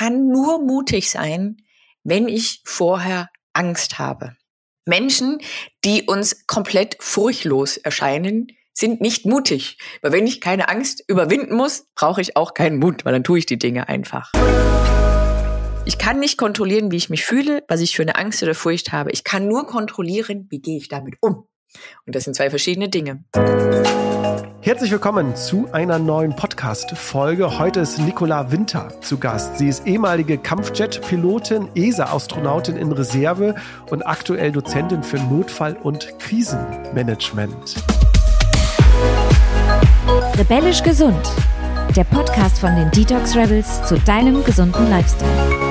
kann nur mutig sein, wenn ich vorher Angst habe. Menschen, die uns komplett furchtlos erscheinen, sind nicht mutig. Weil wenn ich keine Angst überwinden muss, brauche ich auch keinen Mut, weil dann tue ich die Dinge einfach. Ich kann nicht kontrollieren, wie ich mich fühle, was ich für eine Angst oder Furcht habe. Ich kann nur kontrollieren, wie gehe ich damit um. Und das sind zwei verschiedene Dinge. Herzlich willkommen zu einer neuen Podcast-Folge. Heute ist Nicola Winter zu Gast. Sie ist ehemalige Kampfjet-Pilotin, ESA-Astronautin in Reserve und aktuell Dozentin für Notfall- und Krisenmanagement. Rebellisch gesund. Der Podcast von den Detox Rebels zu deinem gesunden Lifestyle.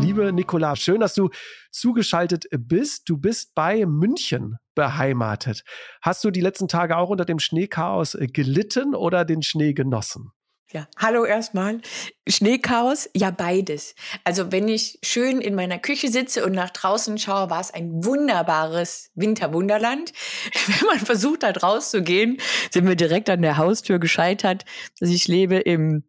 Liebe Nicola, schön, dass du zugeschaltet bist. Du bist bei München beheimatet. Hast du die letzten Tage auch unter dem Schneechaos gelitten oder den Schnee genossen? Ja, hallo erstmal. Schneechaos, ja beides. Also wenn ich schön in meiner Küche sitze und nach draußen schaue, war es ein wunderbares Winterwunderland. Wenn man versucht hat rauszugehen, sind wir direkt an der Haustür gescheitert. Also ich lebe im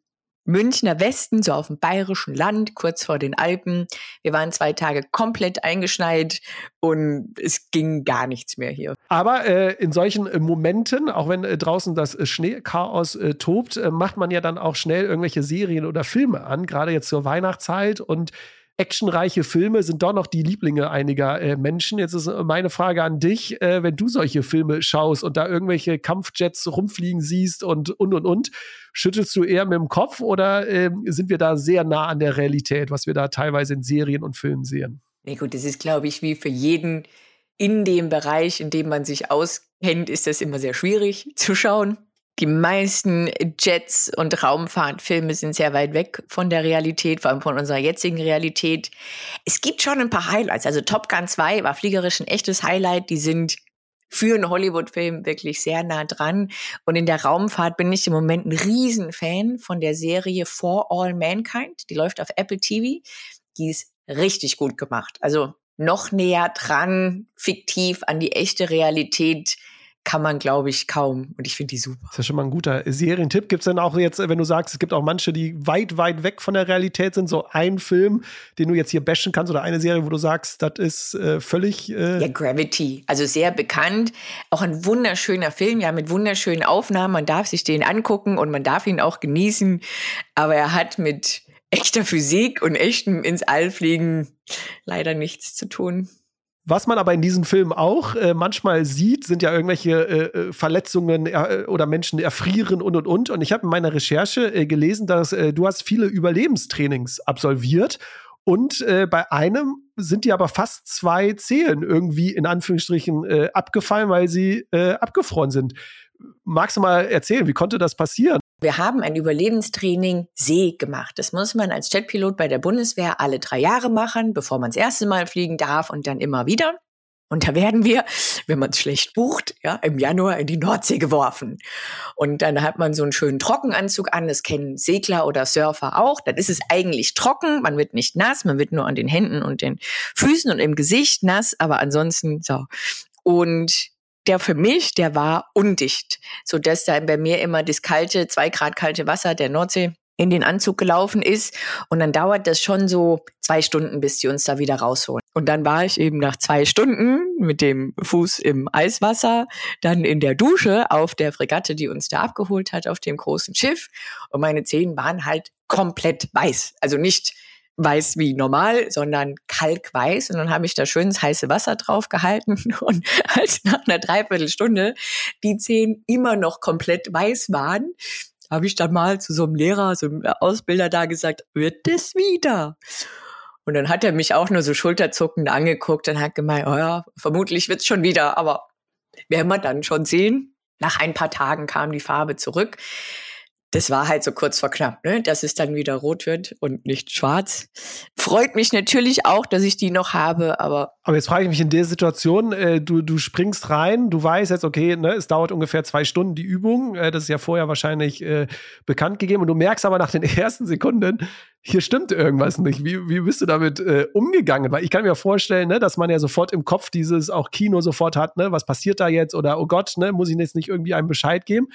Münchner Westen, so auf dem bayerischen Land, kurz vor den Alpen. Wir waren zwei Tage komplett eingeschneit und es ging gar nichts mehr hier. Aber äh, in solchen äh, Momenten, auch wenn äh, draußen das äh, Schneechaos äh, tobt, äh, macht man ja dann auch schnell irgendwelche Serien oder Filme an, gerade jetzt zur Weihnachtszeit und actionreiche Filme sind doch noch die Lieblinge einiger äh, Menschen. Jetzt ist meine Frage an dich, äh, wenn du solche Filme schaust und da irgendwelche Kampfjets rumfliegen siehst und und und und, schüttelst du eher mit dem Kopf oder äh, sind wir da sehr nah an der Realität, was wir da teilweise in Serien und Filmen sehen? Nee, gut, das ist, glaube ich, wie für jeden in dem Bereich, in dem man sich auskennt, ist das immer sehr schwierig zu schauen. Die meisten Jets und Raumfahrtfilme sind sehr weit weg von der Realität, vor allem von unserer jetzigen Realität. Es gibt schon ein paar Highlights. Also Top Gun 2 war fliegerisch ein echtes Highlight. Die sind für einen Hollywood-Film wirklich sehr nah dran. Und in der Raumfahrt bin ich im Moment ein Riesenfan von der Serie For All Mankind. Die läuft auf Apple TV. Die ist richtig gut gemacht. Also noch näher dran, fiktiv an die echte Realität kann man, glaube ich, kaum. Und ich finde die super. Das ist ja schon mal ein guter Serientipp. Gibt es denn auch jetzt, wenn du sagst, es gibt auch manche, die weit, weit weg von der Realität sind, so ein Film, den du jetzt hier bashen kannst oder eine Serie, wo du sagst, das ist äh, völlig. Äh ja, Gravity. Also sehr bekannt. Auch ein wunderschöner Film, ja, mit wunderschönen Aufnahmen. Man darf sich den angucken und man darf ihn auch genießen. Aber er hat mit echter Physik und echtem ins All fliegen leider nichts zu tun. Was man aber in diesem Film auch äh, manchmal sieht, sind ja irgendwelche äh, äh Verletzungen äh, oder Menschen erfrieren und und und. Und ich habe in meiner Recherche äh, gelesen, dass äh, du hast viele Überlebenstrainings absolviert und bei einem sind dir aber fast zwei Zehen irgendwie in Anführungsstrichen abgefallen, weil sie abgefroren sind. Magst du mal erzählen, wie konnte das passieren? Wir haben ein Überlebenstraining See gemacht. Das muss man als Jetpilot bei der Bundeswehr alle drei Jahre machen, bevor man das erste Mal fliegen darf und dann immer wieder. Und da werden wir, wenn man es schlecht bucht, ja, im Januar in die Nordsee geworfen. Und dann hat man so einen schönen Trockenanzug an. Das kennen Segler oder Surfer auch. Dann ist es eigentlich trocken. Man wird nicht nass. Man wird nur an den Händen und den Füßen und im Gesicht nass. Aber ansonsten so. Und der für mich, der war undicht, so dass da bei mir immer das kalte, zwei Grad kalte Wasser der Nordsee in den Anzug gelaufen ist. Und dann dauert das schon so zwei Stunden, bis die uns da wieder rausholen. Und dann war ich eben nach zwei Stunden mit dem Fuß im Eiswasser, dann in der Dusche auf der Fregatte, die uns da abgeholt hat, auf dem großen Schiff. Und meine Zehen waren halt komplett weiß. Also nicht weiß wie normal, sondern kalkweiß. Und dann habe ich da schönes heiße Wasser drauf gehalten und als nach einer Dreiviertelstunde die Zehen immer noch komplett weiß waren, habe ich dann mal zu so einem Lehrer, so einem Ausbilder da gesagt, wird das wieder? Und dann hat er mich auch nur so schulterzuckend angeguckt und hat gemeint, oh ja, vermutlich wird's schon wieder, aber werden wir dann schon sehen. Nach ein paar Tagen kam die Farbe zurück das war halt so kurz vor knapp, ne? dass es dann wieder rot wird und nicht schwarz. Freut mich natürlich auch, dass ich die noch habe, aber. Aber jetzt frage ich mich in der Situation, äh, du, du springst rein, du weißt jetzt, okay, ne, es dauert ungefähr zwei Stunden die Übung. Äh, das ist ja vorher wahrscheinlich äh, bekannt gegeben. Und du merkst aber nach den ersten Sekunden, hier stimmt irgendwas nicht. Wie, wie bist du damit äh, umgegangen? Weil ich kann mir vorstellen, ne, dass man ja sofort im Kopf dieses auch Kino sofort hat, ne, was passiert da jetzt? Oder oh Gott, ne, muss ich jetzt nicht irgendwie einem Bescheid geben?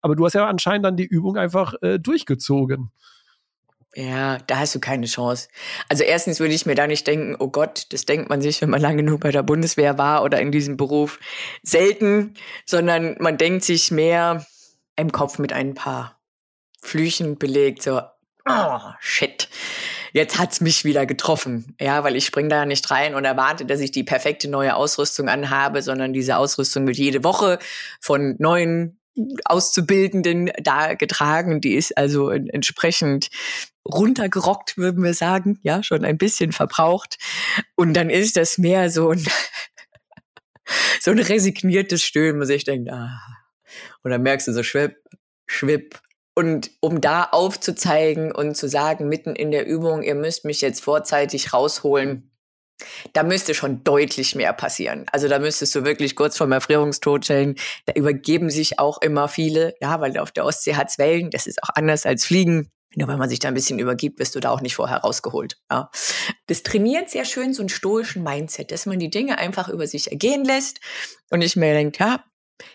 Aber du hast ja anscheinend dann die Übung einfach äh, durchgezogen. Ja, da hast du keine Chance. Also erstens würde ich mir da nicht denken, oh Gott, das denkt man sich, wenn man lange genug bei der Bundeswehr war oder in diesem Beruf selten, sondern man denkt sich mehr im Kopf mit ein paar Flüchen belegt, so, oh, shit, jetzt hat's mich wieder getroffen. Ja, weil ich spring da nicht rein und erwarte, dass ich die perfekte neue Ausrüstung anhabe, sondern diese Ausrüstung wird jede Woche von neuen Auszubildenden da getragen. Die ist also entsprechend runtergerockt, würden wir sagen, ja, schon ein bisschen verbraucht. Und dann ist das mehr so ein, so ein resigniertes Stöhnen, wo ich denke, ah. Und dann merkst du so schwipp, schwipp. Und um da aufzuzeigen und zu sagen, mitten in der Übung, ihr müsst mich jetzt vorzeitig rausholen, da müsste schon deutlich mehr passieren. Also da müsstest du wirklich kurz vorm Erfrierungstod stellen. Da übergeben sich auch immer viele, ja, weil auf der Ostsee hat's Wellen. Das ist auch anders als Fliegen. Nur wenn man sich da ein bisschen übergibt, wirst du da auch nicht vorher rausgeholt. Ja. Das trainiert sehr schön so einen stoischen Mindset, dass man die Dinge einfach über sich ergehen lässt und ich mir denke, ja,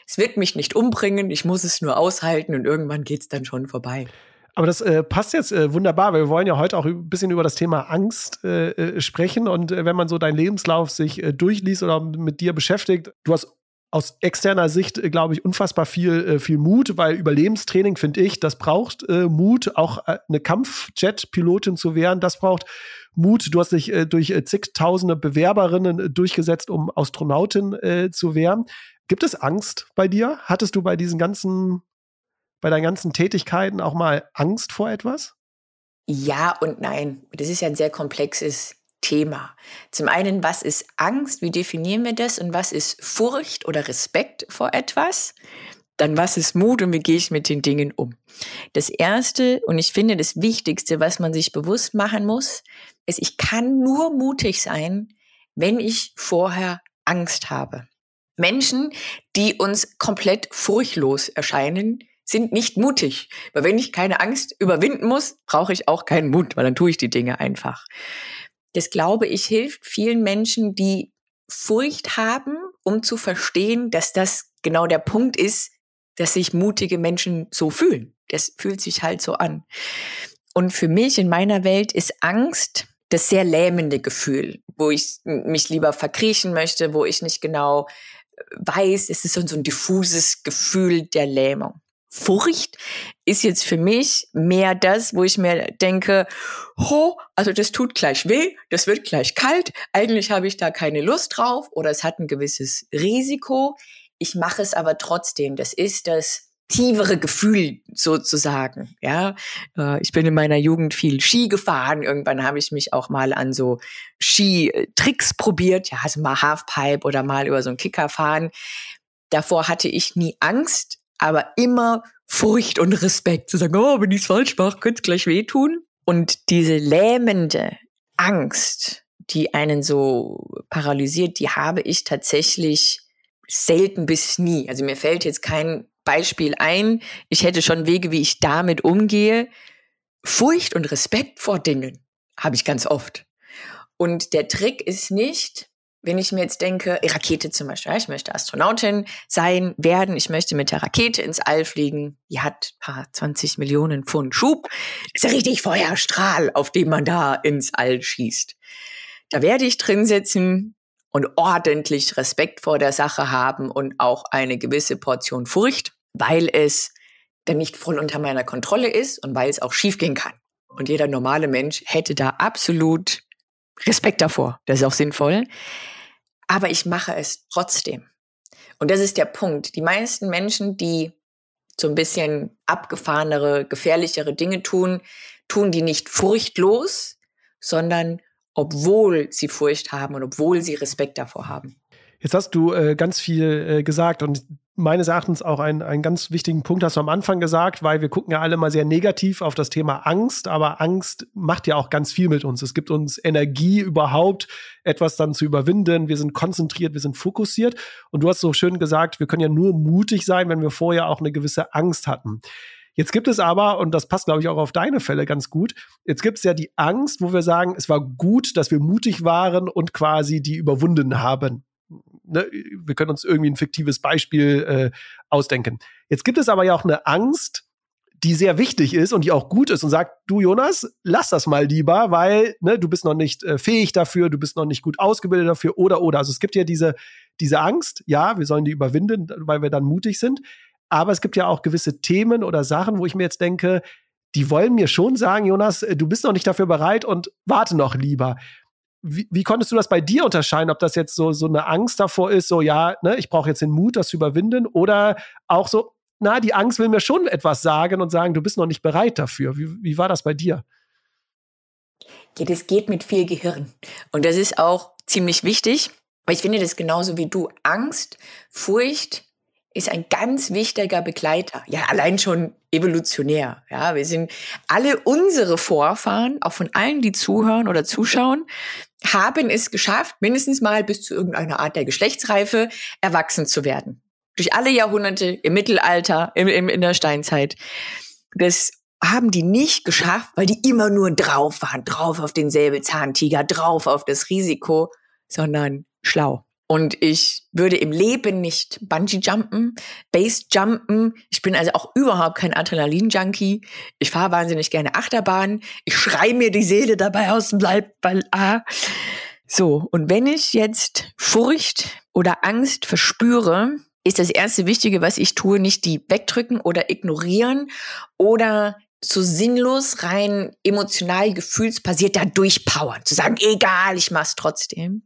es wird mich nicht umbringen, ich muss es nur aushalten und irgendwann geht's dann schon vorbei. Aber das äh, passt jetzt äh, wunderbar, weil wir wollen ja heute auch ein bisschen über das Thema Angst äh, äh sprechen. Und äh, wenn man so deinen Lebenslauf sich äh, durchliest oder mit dir beschäftigt, du hast aus externer Sicht, glaube ich, unfassbar viel, viel Mut, weil Überlebenstraining, finde ich, das braucht Mut, auch eine Kampfjet-Pilotin zu werden, das braucht Mut. Du hast dich durch zigtausende Bewerberinnen durchgesetzt, um Astronautin zu werden. Gibt es Angst bei dir? Hattest du bei diesen ganzen, bei deinen ganzen Tätigkeiten auch mal Angst vor etwas? Ja und nein. Das ist ja ein sehr komplexes Thema. Zum einen, was ist Angst? Wie definieren wir das? Und was ist Furcht oder Respekt vor etwas? Dann was ist Mut und wie gehe ich mit den Dingen um? Das erste und ich finde das Wichtigste, was man sich bewusst machen muss, ist, ich kann nur mutig sein, wenn ich vorher Angst habe. Menschen, die uns komplett furchtlos erscheinen, sind nicht mutig. Weil wenn ich keine Angst überwinden muss, brauche ich auch keinen Mut, weil dann tue ich die Dinge einfach das glaube ich hilft vielen Menschen, die Furcht haben, um zu verstehen, dass das genau der Punkt ist, dass sich mutige Menschen so fühlen. Das fühlt sich halt so an. Und für mich in meiner Welt ist Angst das sehr lähmende Gefühl, wo ich mich lieber verkriechen möchte, wo ich nicht genau weiß, es ist so ein diffuses Gefühl der Lähmung. Furcht ist jetzt für mich mehr das, wo ich mir denke, ho, also das tut gleich weh, das wird gleich kalt, eigentlich habe ich da keine Lust drauf oder es hat ein gewisses Risiko. Ich mache es aber trotzdem. Das ist das tiefere Gefühl sozusagen. Ja, äh, ich bin in meiner Jugend viel Ski gefahren. Irgendwann habe ich mich auch mal an so Ski-Tricks probiert. Ja, also mal Halfpipe oder mal über so einen Kicker fahren. Davor hatte ich nie Angst, aber immer Furcht und Respekt zu sagen, oh, wenn ich es falsch mache, könnte es gleich wehtun. Und diese lähmende Angst, die einen so paralysiert, die habe ich tatsächlich selten bis nie. Also mir fällt jetzt kein Beispiel ein. Ich hätte schon Wege, wie ich damit umgehe. Furcht und Respekt vor Dingen habe ich ganz oft. Und der Trick ist nicht, wenn ich mir jetzt denke, Rakete zum Beispiel, ich möchte Astronautin sein, werden, ich möchte mit der Rakete ins All fliegen, die hat paar 20 Millionen Pfund Schub, das ist ja richtig Feuerstrahl, auf dem man da ins All schießt. Da werde ich drin sitzen und ordentlich Respekt vor der Sache haben und auch eine gewisse Portion Furcht, weil es dann nicht voll unter meiner Kontrolle ist und weil es auch schiefgehen kann. Und jeder normale Mensch hätte da absolut Respekt davor. Das ist auch sinnvoll aber ich mache es trotzdem. Und das ist der Punkt. Die meisten Menschen, die so ein bisschen abgefahrenere, gefährlichere Dinge tun, tun die nicht furchtlos, sondern obwohl sie Furcht haben und obwohl sie Respekt davor haben. Jetzt hast du äh, ganz viel äh, gesagt und meines Erachtens auch einen, einen ganz wichtigen Punkt hast du am Anfang gesagt, weil wir gucken ja alle mal sehr negativ auf das Thema Angst, aber Angst macht ja auch ganz viel mit uns. Es gibt uns Energie überhaupt, etwas dann zu überwinden. Wir sind konzentriert, wir sind fokussiert. Und du hast so schön gesagt, wir können ja nur mutig sein, wenn wir vorher auch eine gewisse Angst hatten. Jetzt gibt es aber, und das passt, glaube ich, auch auf deine Fälle ganz gut, jetzt gibt es ja die Angst, wo wir sagen, es war gut, dass wir mutig waren und quasi die überwunden haben ne, wir können uns irgendwie ein fiktives Beispiel äh, ausdenken. Jetzt gibt es aber ja auch eine Angst, die sehr wichtig ist und die auch gut ist und sagt, du Jonas, lass das mal lieber, weil ne, du bist noch nicht äh, fähig dafür, du bist noch nicht gut ausgebildet dafür oder oder. Also es gibt ja diese, diese Angst, ja, wir sollen die überwinden, weil wir dann mutig sind. Aber es gibt ja auch gewisse Themen oder Sachen, wo ich mir jetzt denke, die wollen mir schon sagen, Jonas, äh, du bist noch nicht dafür bereit und warte noch lieber. Wie, wie, konntest du das bei dir unterscheiden, ob das jetzt so, so eine Angst davor ist, so ja, ne, ich brauche jetzt den Mut, das zu überwinden, oder auch so, na, die Angst will mir schon etwas sagen und sagen, du bist noch nicht bereit dafür. Wie, wie war das bei dir? Ja, das geht mit viel Gehirn. Und das ist auch ziemlich wichtig, weil ich finde das genauso wie du. Angst, Furcht ist ein ganz wichtiger Begleiter. Ja, allein schon evolutionär. Ja, wir sind alle unsere Vorfahren, auch von allen, die zuhören oder zuschauen, haben es geschafft, mindestens mal bis zu irgendeiner Art der Geschlechtsreife erwachsen zu werden durch alle Jahrhunderte, im Mittelalter, im, im, in der Steinzeit. Das haben die nicht geschafft, weil die immer nur drauf waren, drauf auf den Säbelzahntiger, drauf auf das Risiko, sondern schlau. Und ich würde im Leben nicht Bungee-Jumpen, Base-Jumpen. Ich bin also auch überhaupt kein Adrenalin-Junkie. Ich fahre wahnsinnig gerne Achterbahn. Ich schrei mir die Seele dabei aus dem Leib. Weil, ah. So, und wenn ich jetzt Furcht oder Angst verspüre, ist das erste Wichtige, was ich tue, nicht die wegdrücken oder ignorieren oder so sinnlos rein emotional gefühlsbasiert da durchpowern, zu sagen, egal, ich mach's trotzdem,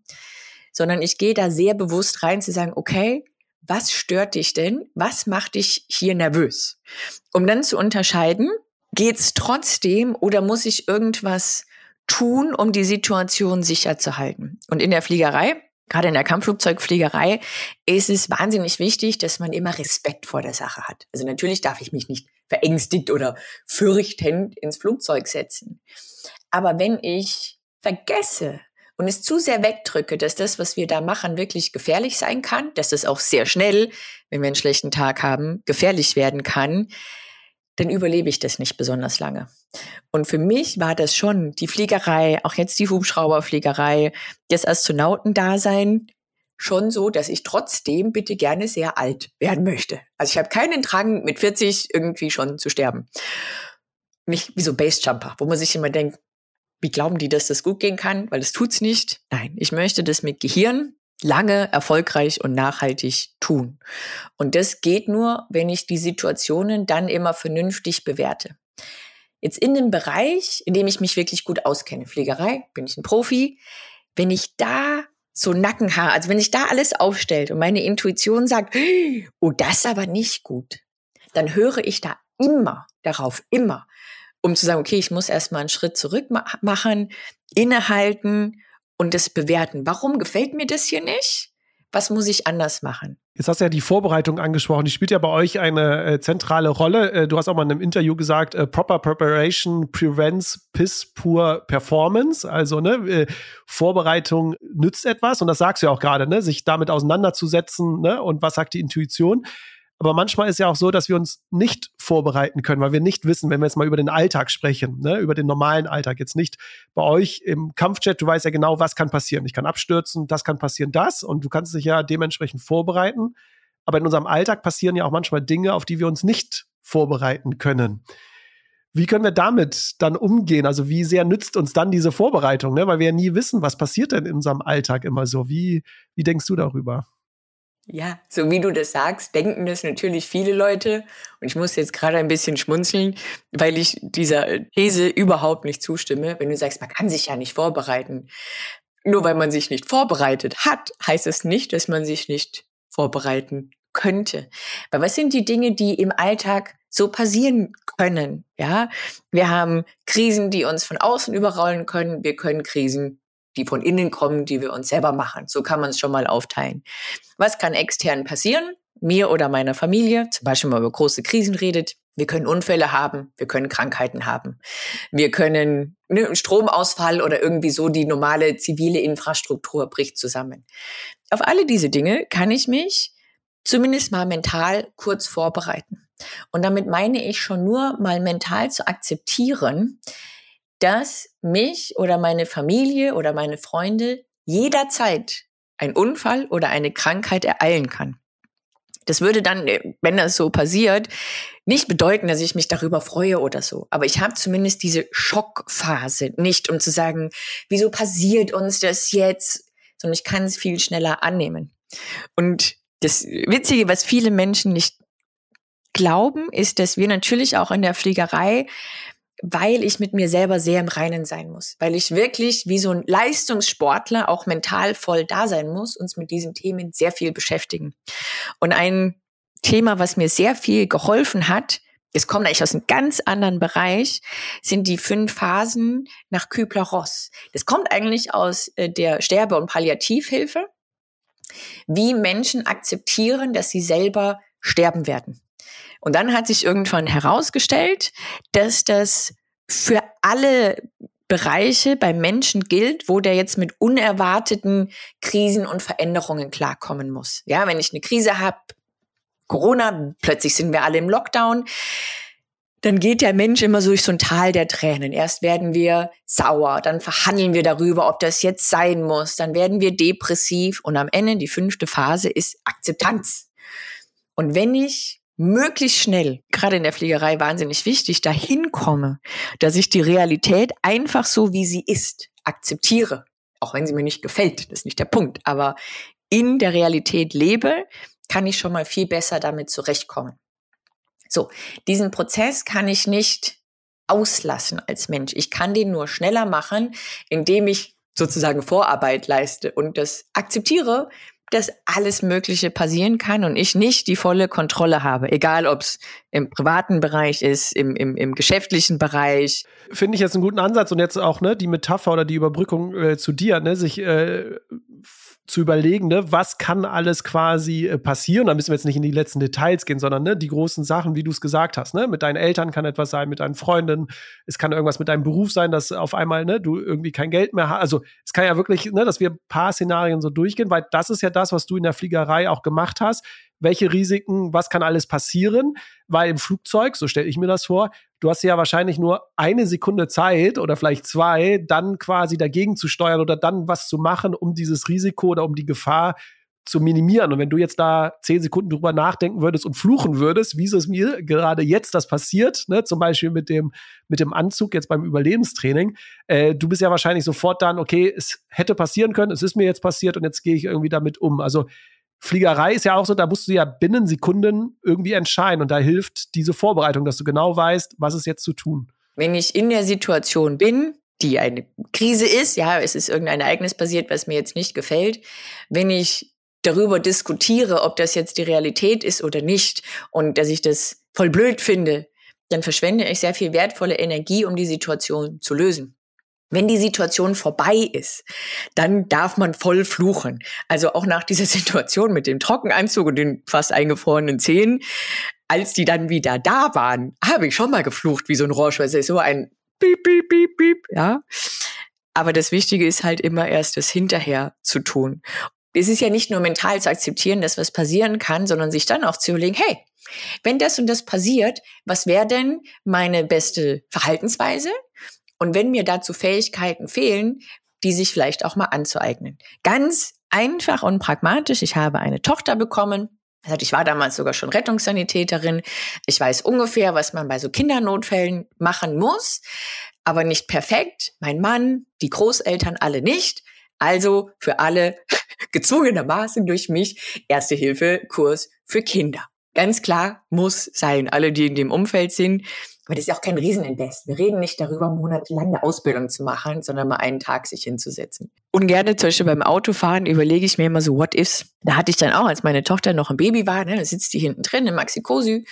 sondern ich gehe da sehr bewusst rein zu sagen, okay, was stört dich denn? Was macht dich hier nervös? Um dann zu unterscheiden, geht's trotzdem oder muss ich irgendwas tun, um die Situation sicher zu halten? Und in der Fliegerei gerade in der Kampfflugzeugfliegerei ist es wahnsinnig wichtig, dass man immer Respekt vor der Sache hat. Also natürlich darf ich mich nicht verängstigt oder fürchtend ins Flugzeug setzen. Aber wenn ich vergesse und es zu sehr wegdrücke, dass das, was wir da machen, wirklich gefährlich sein kann, dass es auch sehr schnell, wenn wir einen schlechten Tag haben, gefährlich werden kann, dann überlebe ich das nicht besonders lange. Und für mich war das schon die Fliegerei, auch jetzt die Hubschrauberfliegerei, das Astronautendasein schon so, dass ich trotzdem bitte gerne sehr alt werden möchte. Also ich habe keinen Drang, mit 40 irgendwie schon zu sterben. Nicht wie so Basejumper, wo man sich immer denkt, wie glauben die, dass das gut gehen kann? Weil es tut's nicht. Nein, ich möchte das mit Gehirn lange, erfolgreich und nachhaltig tun. Und das geht nur, wenn ich die Situationen dann immer vernünftig bewerte. Jetzt in dem Bereich, in dem ich mich wirklich gut auskenne, Pflegerei, bin ich ein Profi, wenn ich da so Nackenhaar, also wenn sich da alles aufstellt und meine Intuition sagt, oh, das ist aber nicht gut, dann höre ich da immer darauf, immer, um zu sagen, okay, ich muss erstmal einen Schritt zurück machen, innehalten und das bewerten. Warum gefällt mir das hier nicht? Was muss ich anders machen? Jetzt hast du ja die Vorbereitung angesprochen. Die spielt ja bei euch eine äh, zentrale Rolle. Äh, du hast auch mal in einem Interview gesagt, äh, Proper Preparation prevents piss poor performance. Also ne, äh, Vorbereitung nützt etwas und das sagst du ja auch gerade, ne, sich damit auseinanderzusetzen. Ne, und was sagt die Intuition? Aber manchmal ist ja auch so, dass wir uns nicht vorbereiten können, weil wir nicht wissen, wenn wir jetzt mal über den Alltag sprechen, ne, über den normalen Alltag, jetzt nicht bei euch im Kampfchat, du weißt ja genau, was kann passieren. Ich kann abstürzen, das kann passieren, das und du kannst dich ja dementsprechend vorbereiten. Aber in unserem Alltag passieren ja auch manchmal Dinge, auf die wir uns nicht vorbereiten können. Wie können wir damit dann umgehen? Also wie sehr nützt uns dann diese Vorbereitung? Ne? Weil wir ja nie wissen, was passiert denn in unserem Alltag immer so. Wie, wie denkst du darüber? Ja, so wie du das sagst, denken das natürlich viele Leute. Und ich muss jetzt gerade ein bisschen schmunzeln, weil ich dieser These überhaupt nicht zustimme. Wenn du sagst, man kann sich ja nicht vorbereiten. Nur weil man sich nicht vorbereitet hat, heißt es nicht, dass man sich nicht vorbereiten könnte. Weil was sind die Dinge, die im Alltag so passieren können? Ja, wir haben Krisen, die uns von außen überrollen können. Wir können Krisen die von innen kommen, die wir uns selber machen. So kann man es schon mal aufteilen. Was kann extern passieren? Mir oder meiner Familie, zum Beispiel, wenn man über große Krisen redet. Wir können Unfälle haben, wir können Krankheiten haben, wir können ne, einen Stromausfall oder irgendwie so die normale zivile Infrastruktur bricht zusammen. Auf alle diese Dinge kann ich mich zumindest mal mental kurz vorbereiten. Und damit meine ich schon nur mal mental zu akzeptieren, dass mich oder meine Familie oder meine Freunde jederzeit ein Unfall oder eine Krankheit ereilen kann. Das würde dann, äh, wenn das so passiert, nicht bedeuten, dass ich mich darüber freue oder so. Aber ich habe zumindest diese Schockphase nicht, um zu sagen, wieso passiert uns das jetzt, sondern ich kann es viel schneller annehmen. Und das Witzige, was viele Menschen nicht glauben, ist, dass wir natürlich auch in der Fliegerei weil ich mit mir selber sehr im Reinen sein muss, weil ich wirklich wie so ein Leistungssportler auch mental voll da sein muss, uns mit diesen Themen sehr viel beschäftigen. Und ein Thema, was mir sehr viel geholfen hat, es kommt eigentlich aus einem ganz anderen Bereich, sind die fünf Phasen nach Kübler-Ross. Das kommt eigentlich aus äh, der Sterbe- und Palliativhilfe, wie Menschen akzeptieren, dass sie selber sterben werden. Und dann hat sich irgendwann herausgestellt, dass das für alle Bereiche beim Menschen gilt, wo der jetzt mit unerwarteten Krisen und Veränderungen klarkommen muss. Ja, wenn ich eine Krise habe, Corona, plötzlich sind wir alle im Lockdown, dann geht der Mensch immer so durch so ein Tal der Tränen. Erst werden wir sauer, dann verhandeln wir darüber, ob das jetzt sein muss, dann werden wir depressiv und am Ende die fünfte Phase ist Akzeptanz. Und wenn ich möglichst schnell, gerade in der Fliegerei wahnsinnig wichtig, dahin komme, dass ich die Realität einfach so, wie sie ist, akzeptiere. Auch wenn sie mir nicht gefällt, das ist nicht der Punkt. Aber in der Realität lebe, kann ich schon mal viel besser damit zurechtkommen. So, diesen Prozess kann ich nicht auslassen als Mensch. Ich kann den nur schneller machen, indem ich sozusagen Vorarbeit leiste und das akzeptiere, dass alles Mögliche passieren kann und ich nicht die volle Kontrolle habe, egal ob es im privaten Bereich ist, im, im, im geschäftlichen Bereich. Finde ich jetzt einen guten Ansatz und jetzt auch ne, die Metapher oder die Überbrückung äh, zu dir, ne, sich äh, zu überlegen, ne, was kann alles quasi äh, passieren. Da müssen wir jetzt nicht in die letzten Details gehen, sondern ne, die großen Sachen, wie du es gesagt hast. Ne? Mit deinen Eltern kann etwas sein, mit deinen Freunden. Es kann irgendwas mit deinem Beruf sein, dass auf einmal ne, du irgendwie kein Geld mehr hast. Also es kann ja wirklich, ne, dass wir ein paar Szenarien so durchgehen, weil das ist ja das, was du in der Fliegerei auch gemacht hast welche Risiken, was kann alles passieren, weil im Flugzeug, so stelle ich mir das vor, du hast ja wahrscheinlich nur eine Sekunde Zeit oder vielleicht zwei, dann quasi dagegen zu steuern oder dann was zu machen, um dieses Risiko oder um die Gefahr zu minimieren. Und wenn du jetzt da zehn Sekunden drüber nachdenken würdest und fluchen würdest, wie ist es mir gerade jetzt das passiert, ne? zum Beispiel mit dem, mit dem Anzug jetzt beim Überlebenstraining, äh, du bist ja wahrscheinlich sofort dann, okay, es hätte passieren können, es ist mir jetzt passiert und jetzt gehe ich irgendwie damit um. Also Fliegerei ist ja auch so, da musst du ja binnen Sekunden irgendwie entscheiden und da hilft diese Vorbereitung, dass du genau weißt, was ist jetzt zu tun. Wenn ich in der Situation bin, die eine Krise ist, ja, es ist irgendein Ereignis passiert, was mir jetzt nicht gefällt, wenn ich darüber diskutiere, ob das jetzt die Realität ist oder nicht und dass ich das voll blöd finde, dann verschwende ich sehr viel wertvolle Energie, um die Situation zu lösen. Wenn die Situation vorbei ist, dann darf man voll fluchen. Also auch nach dieser Situation mit dem Trockenanzug und den fast eingefrorenen Zähnen, als die dann wieder da waren, habe ich schon mal geflucht wie so ein Roche, weil es ist so ein Piep, Piep, Piep, Piep, ja. Aber das Wichtige ist halt immer erst das hinterher zu tun. Es ist ja nicht nur mental zu akzeptieren, dass was passieren kann, sondern sich dann auch zu überlegen, hey, wenn das und das passiert, was wäre denn meine beste Verhaltensweise? Und wenn mir dazu Fähigkeiten fehlen, die sich vielleicht auch mal anzueignen. Ganz einfach und pragmatisch. Ich habe eine Tochter bekommen. Also ich war damals sogar schon Rettungssanitäterin. Ich weiß ungefähr, was man bei so Kindernotfällen machen muss, aber nicht perfekt. Mein Mann, die Großeltern alle nicht. Also für alle gezwungenermaßen durch mich Erste Hilfe Kurs für Kinder. Ganz klar muss sein. Alle, die in dem Umfeld sind, aber das ist ja auch kein Rieseninvest. Wir reden nicht darüber, monatelang eine Ausbildung zu machen, sondern mal einen Tag sich hinzusetzen. Und gerne zum Beispiel beim Autofahren überlege ich mir immer so, what ifs? Da hatte ich dann auch, als meine Tochter noch ein Baby war, ne, da sitzt die hinten drin im Maxi-Cosi.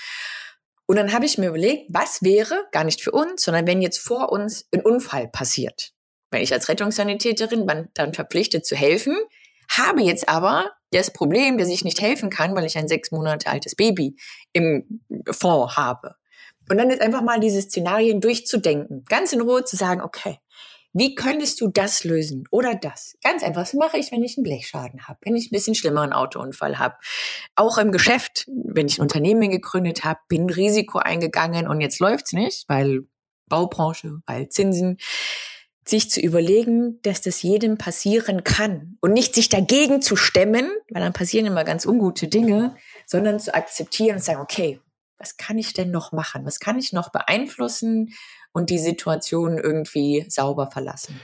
Und dann habe ich mir überlegt, was wäre, gar nicht für uns, sondern wenn jetzt vor uns ein Unfall passiert. Wenn ich als Rettungssanitäterin dann verpflichtet zu helfen, habe jetzt aber das Problem, dass ich nicht helfen kann, weil ich ein sechs Monate altes Baby im Fond habe. Und dann ist einfach mal diese Szenarien durchzudenken, ganz in Ruhe zu sagen, okay, wie könntest du das lösen oder das? Ganz einfach, was mache ich, wenn ich einen Blechschaden habe, wenn ich ein bisschen schlimmeren Autounfall habe. Auch im Geschäft, wenn ich ein Unternehmen gegründet habe, bin Risiko eingegangen und jetzt läuft's nicht, weil Baubranche, weil Zinsen. Sich zu überlegen, dass das jedem passieren kann und nicht sich dagegen zu stemmen, weil dann passieren immer ganz ungute Dinge, sondern zu akzeptieren und sagen, okay, was kann ich denn noch machen? Was kann ich noch beeinflussen und die Situation irgendwie sauber verlassen?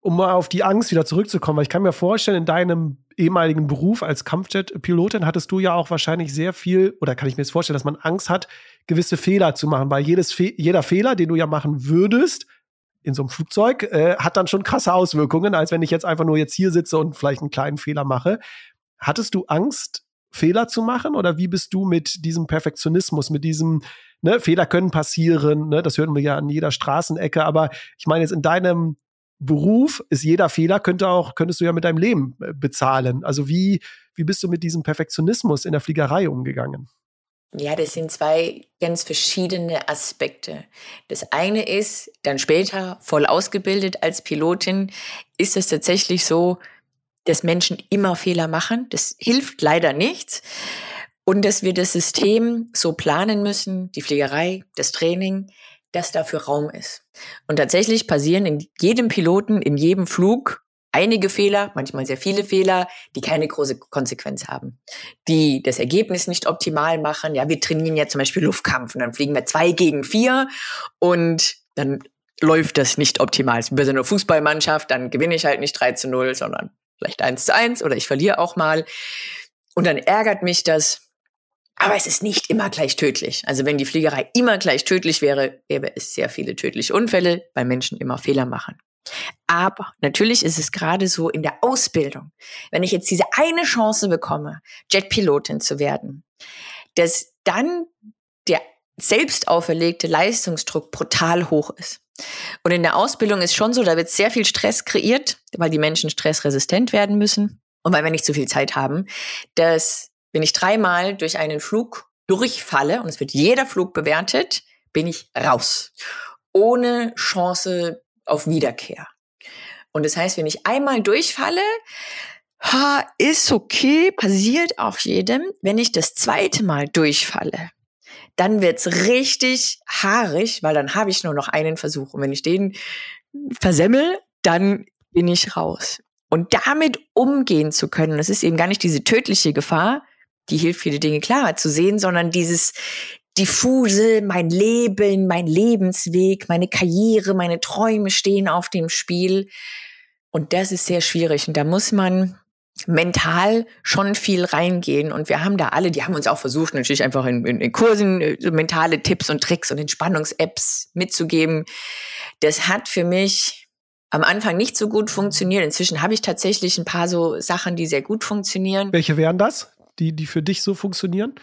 Um mal auf die Angst wieder zurückzukommen, weil ich kann mir vorstellen, in deinem ehemaligen Beruf als Kampfjet-Pilotin hattest du ja auch wahrscheinlich sehr viel, oder kann ich mir jetzt vorstellen, dass man Angst hat, gewisse Fehler zu machen, weil jedes Fe jeder Fehler, den du ja machen würdest, in so einem Flugzeug, äh, hat dann schon krasse Auswirkungen, als wenn ich jetzt einfach nur jetzt hier sitze und vielleicht einen kleinen Fehler mache. Hattest du Angst, Fehler zu machen? Oder wie bist du mit diesem Perfektionismus, mit diesem, ne, Fehler können passieren, ne, das hören wir ja an jeder Straßenecke, aber ich meine jetzt in deinem Beruf ist jeder Fehler, könnte auch, könntest du ja mit deinem Leben äh, bezahlen. Also wie, wie bist du mit diesem Perfektionismus in der Fliegerei umgegangen? Ja, das sind zwei ganz verschiedene Aspekte. Das eine ist, dann später voll ausgebildet als Pilotin, ist es tatsächlich so, dass Menschen immer Fehler machen. Das hilft leider nichts. Und dass wir das System so planen müssen, die Fliegerei, das Training, dass dafür Raum ist. Und tatsächlich passieren in jedem Piloten, in jedem Flug einige Fehler, manchmal sehr viele Fehler, die keine große Konsequenz haben, die das Ergebnis nicht optimal machen. Ja, wir trainieren ja zum Beispiel Luftkampf und dann fliegen wir zwei gegen vier und dann läuft das nicht optimal. Bei so einer Fußballmannschaft, dann gewinne ich halt nicht 3 zu 0, sondern vielleicht 1 zu 1 oder ich verliere auch mal. Und dann ärgert mich das. Aber es ist nicht immer gleich tödlich. Also wenn die Fliegerei immer gleich tödlich wäre, gäbe es sehr viele tödliche Unfälle, weil Menschen immer Fehler machen. Aber natürlich ist es gerade so in der Ausbildung, wenn ich jetzt diese eine Chance bekomme, Jetpilotin zu werden, dass dann der selbst auferlegte Leistungsdruck brutal hoch ist. Und in der Ausbildung ist schon so, da wird sehr viel Stress kreiert, weil die Menschen stressresistent werden müssen und weil wir nicht so viel Zeit haben, dass wenn ich dreimal durch einen Flug durchfalle und es wird jeder Flug bewertet, bin ich raus. Ohne Chance auf Wiederkehr. Und das heißt, wenn ich einmal durchfalle, ha, ist okay, passiert auch jedem. Wenn ich das zweite Mal durchfalle, dann wird's richtig haarig, weil dann habe ich nur noch einen Versuch. Und wenn ich den versemmel, dann bin ich raus. Und damit umgehen zu können, das ist eben gar nicht diese tödliche Gefahr, die hilft, viele Dinge klarer zu sehen, sondern dieses, diffuse, mein Leben, mein Lebensweg, meine Karriere, meine Träume stehen auf dem Spiel. Und das ist sehr schwierig. Und da muss man mental schon viel reingehen. Und wir haben da alle, die haben uns auch versucht, natürlich einfach in, in, in Kursen äh, so mentale Tipps und Tricks und Entspannungs-Apps mitzugeben. Das hat für mich am Anfang nicht so gut funktioniert. Inzwischen habe ich tatsächlich ein paar so Sachen, die sehr gut funktionieren. Welche wären das, die, die für dich so funktionieren?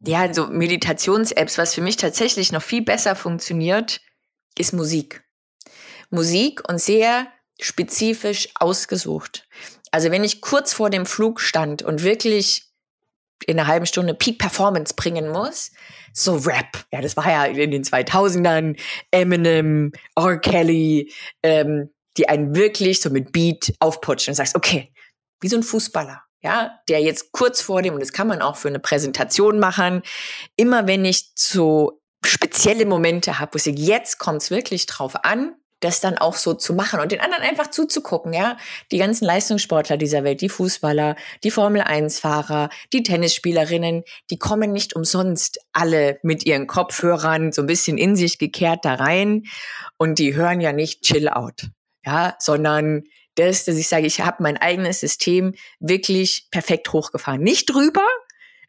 Ja, so Meditations-Apps, was für mich tatsächlich noch viel besser funktioniert, ist Musik. Musik und sehr spezifisch ausgesucht. Also wenn ich kurz vor dem Flug stand und wirklich in einer halben Stunde Peak Performance bringen muss, so Rap. Ja, das war ja in den 2000ern, Eminem, R. Kelly, ähm, die einen wirklich so mit Beat aufputschen und sagst, okay, wie so ein Fußballer ja, der jetzt kurz vor dem, und das kann man auch für eine Präsentation machen, immer wenn ich so spezielle Momente habe, wo ich sage, jetzt kommt es wirklich drauf an, das dann auch so zu machen und den anderen einfach zuzugucken, ja. Die ganzen Leistungssportler dieser Welt, die Fußballer, die Formel-1-Fahrer, die Tennisspielerinnen, die kommen nicht umsonst alle mit ihren Kopfhörern so ein bisschen in sich gekehrt da rein und die hören ja nicht Chill Out, ja, sondern das, dass ich sage, ich habe mein eigenes System wirklich perfekt hochgefahren. Nicht drüber.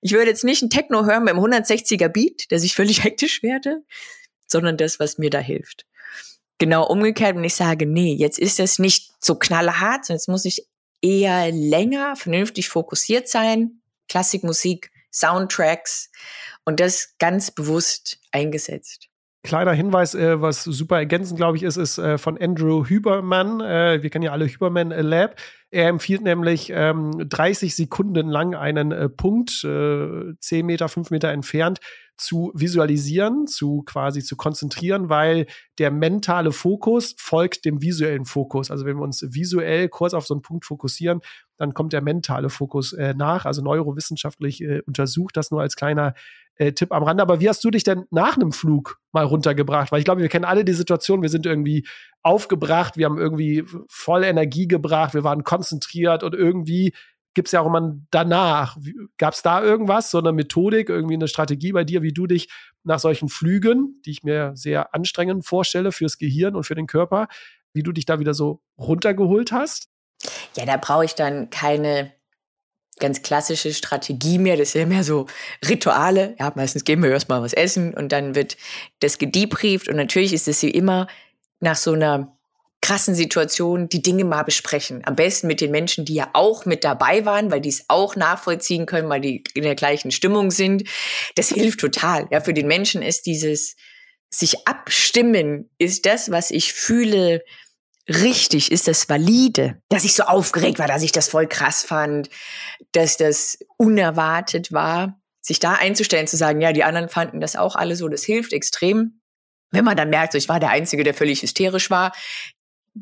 Ich würde jetzt nicht ein Techno hören beim 160er Beat, dass ich völlig hektisch werde, sondern das, was mir da hilft. Genau umgekehrt, wenn ich sage, nee, jetzt ist es nicht so knallhart, sondern jetzt muss ich eher länger vernünftig fokussiert sein. Klassikmusik, Soundtracks und das ganz bewusst eingesetzt. Kleiner Hinweis, äh, was super ergänzend, glaube ich, ist, ist äh, von Andrew Hübermann. Äh, wir kennen ja alle Hübermann Lab. Er empfiehlt nämlich ähm, 30 Sekunden lang einen äh, Punkt, äh, 10 Meter, 5 Meter entfernt, zu visualisieren, zu quasi zu konzentrieren, weil der mentale Fokus folgt dem visuellen Fokus. Also wenn wir uns visuell kurz auf so einen Punkt fokussieren, dann kommt der mentale Fokus äh, nach. Also neurowissenschaftlich äh, untersucht das nur als kleiner äh, Tipp am Rande. Aber wie hast du dich denn nach einem Flug mal runtergebracht? Weil ich glaube, wir kennen alle die Situation, wir sind irgendwie aufgebracht, wir haben irgendwie voll Energie gebracht, wir waren konzentriert und irgendwie gibt es ja auch immer danach. Gab es da irgendwas, so eine Methodik, irgendwie eine Strategie bei dir, wie du dich nach solchen Flügen, die ich mir sehr anstrengend vorstelle fürs Gehirn und für den Körper, wie du dich da wieder so runtergeholt hast? Ja, da brauche ich dann keine ganz klassische Strategie mehr. Das sind ja mehr so Rituale. Ja, meistens gehen wir erstmal was essen und dann wird das gedebrieft. Und natürlich ist es wie immer nach so einer krassen Situation die Dinge mal besprechen. Am besten mit den Menschen, die ja auch mit dabei waren, weil die es auch nachvollziehen können, weil die in der gleichen Stimmung sind. Das hilft total. Ja, für den Menschen ist dieses sich abstimmen, ist das, was ich fühle, richtig, ist das valide, dass ich so aufgeregt war, dass ich das voll krass fand, dass das unerwartet war, sich da einzustellen, zu sagen, ja, die anderen fanden das auch alle so, das hilft extrem. Wenn man dann merkt, so, ich war der Einzige, der völlig hysterisch war,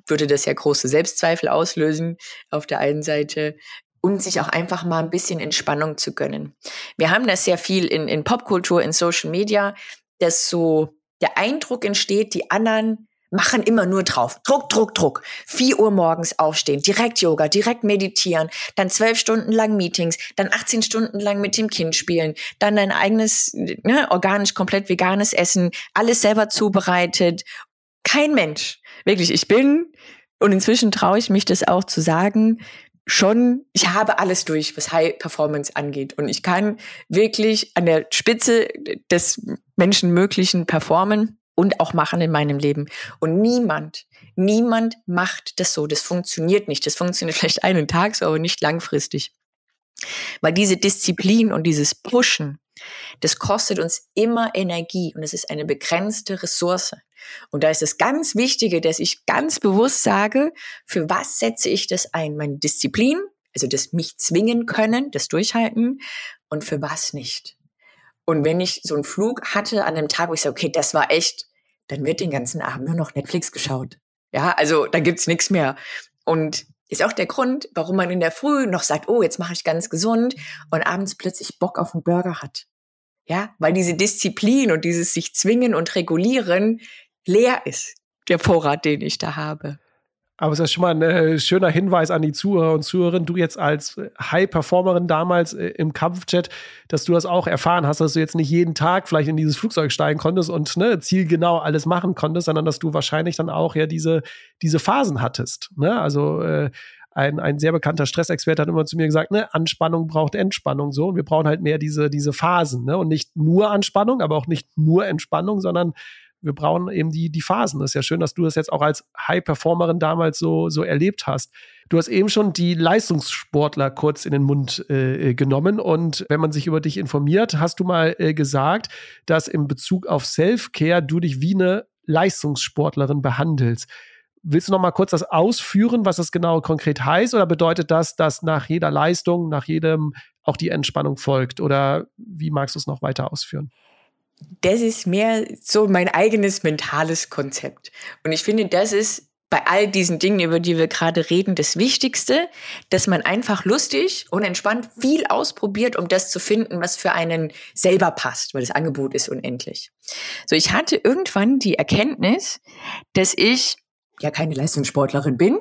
würde das ja große Selbstzweifel auslösen auf der einen Seite und sich auch einfach mal ein bisschen Entspannung zu gönnen. Wir haben das sehr viel in, in Popkultur, in Social Media, dass so der Eindruck entsteht, die anderen machen immer nur drauf. Druck, Druck, Druck. Vier Uhr morgens aufstehen, direkt Yoga, direkt meditieren, dann zwölf Stunden lang Meetings, dann 18 Stunden lang mit dem Kind spielen, dann dein eigenes, ne, organisch, komplett veganes Essen, alles selber zubereitet. Kein Mensch. Wirklich, ich bin, und inzwischen traue ich mich das auch zu sagen, schon, ich habe alles durch, was High Performance angeht. Und ich kann wirklich an der Spitze des Menschenmöglichen performen und auch machen in meinem Leben. Und niemand, niemand macht das so. Das funktioniert nicht. Das funktioniert vielleicht einen Tag so, aber nicht langfristig. Weil diese Disziplin und dieses Pushen, das kostet uns immer Energie und es ist eine begrenzte Ressource. Und da ist das ganz Wichtige, dass ich ganz bewusst sage, für was setze ich das ein? Meine Disziplin, also das mich zwingen können, das durchhalten und für was nicht. Und wenn ich so einen Flug hatte an einem Tag, wo ich sage, okay, das war echt, dann wird den ganzen Abend nur noch Netflix geschaut. Ja, also da gibt's nichts mehr. Und ist auch der Grund, warum man in der Früh noch sagt, oh, jetzt mache ich ganz gesund und abends plötzlich Bock auf einen Burger hat. Ja, weil diese Disziplin und dieses sich zwingen und regulieren leer ist, der Vorrat, den ich da habe. Aber es ist schon mal ein äh, schöner Hinweis an die Zuhörer und Zuhörerinnen. Du jetzt als äh, High-Performerin damals äh, im Kampfjet, dass du das auch erfahren hast, dass du jetzt nicht jeden Tag vielleicht in dieses Flugzeug steigen konntest und ne, zielgenau alles machen konntest, sondern dass du wahrscheinlich dann auch ja diese, diese Phasen hattest. Ne? Also äh, ein, ein sehr bekannter Stressexperte hat immer zu mir gesagt, ne, Anspannung braucht Entspannung so und wir brauchen halt mehr diese, diese Phasen, ne? Und nicht nur Anspannung, aber auch nicht nur Entspannung, sondern wir brauchen eben die, die Phasen. Das ist ja schön, dass du das jetzt auch als High-Performerin damals so, so erlebt hast. Du hast eben schon die Leistungssportler kurz in den Mund äh, genommen und wenn man sich über dich informiert, hast du mal äh, gesagt, dass in Bezug auf Self-Care du dich wie eine Leistungssportlerin behandelst. Willst du noch mal kurz das ausführen, was das genau konkret heißt? Oder bedeutet das, dass nach jeder Leistung, nach jedem auch die Entspannung folgt? Oder wie magst du es noch weiter ausführen? Das ist mehr so mein eigenes mentales Konzept. Und ich finde, das ist bei all diesen Dingen, über die wir gerade reden, das Wichtigste, dass man einfach lustig und entspannt viel ausprobiert, um das zu finden, was für einen selber passt, weil das Angebot ist unendlich. So, ich hatte irgendwann die Erkenntnis, dass ich ja keine Leistungssportlerin bin,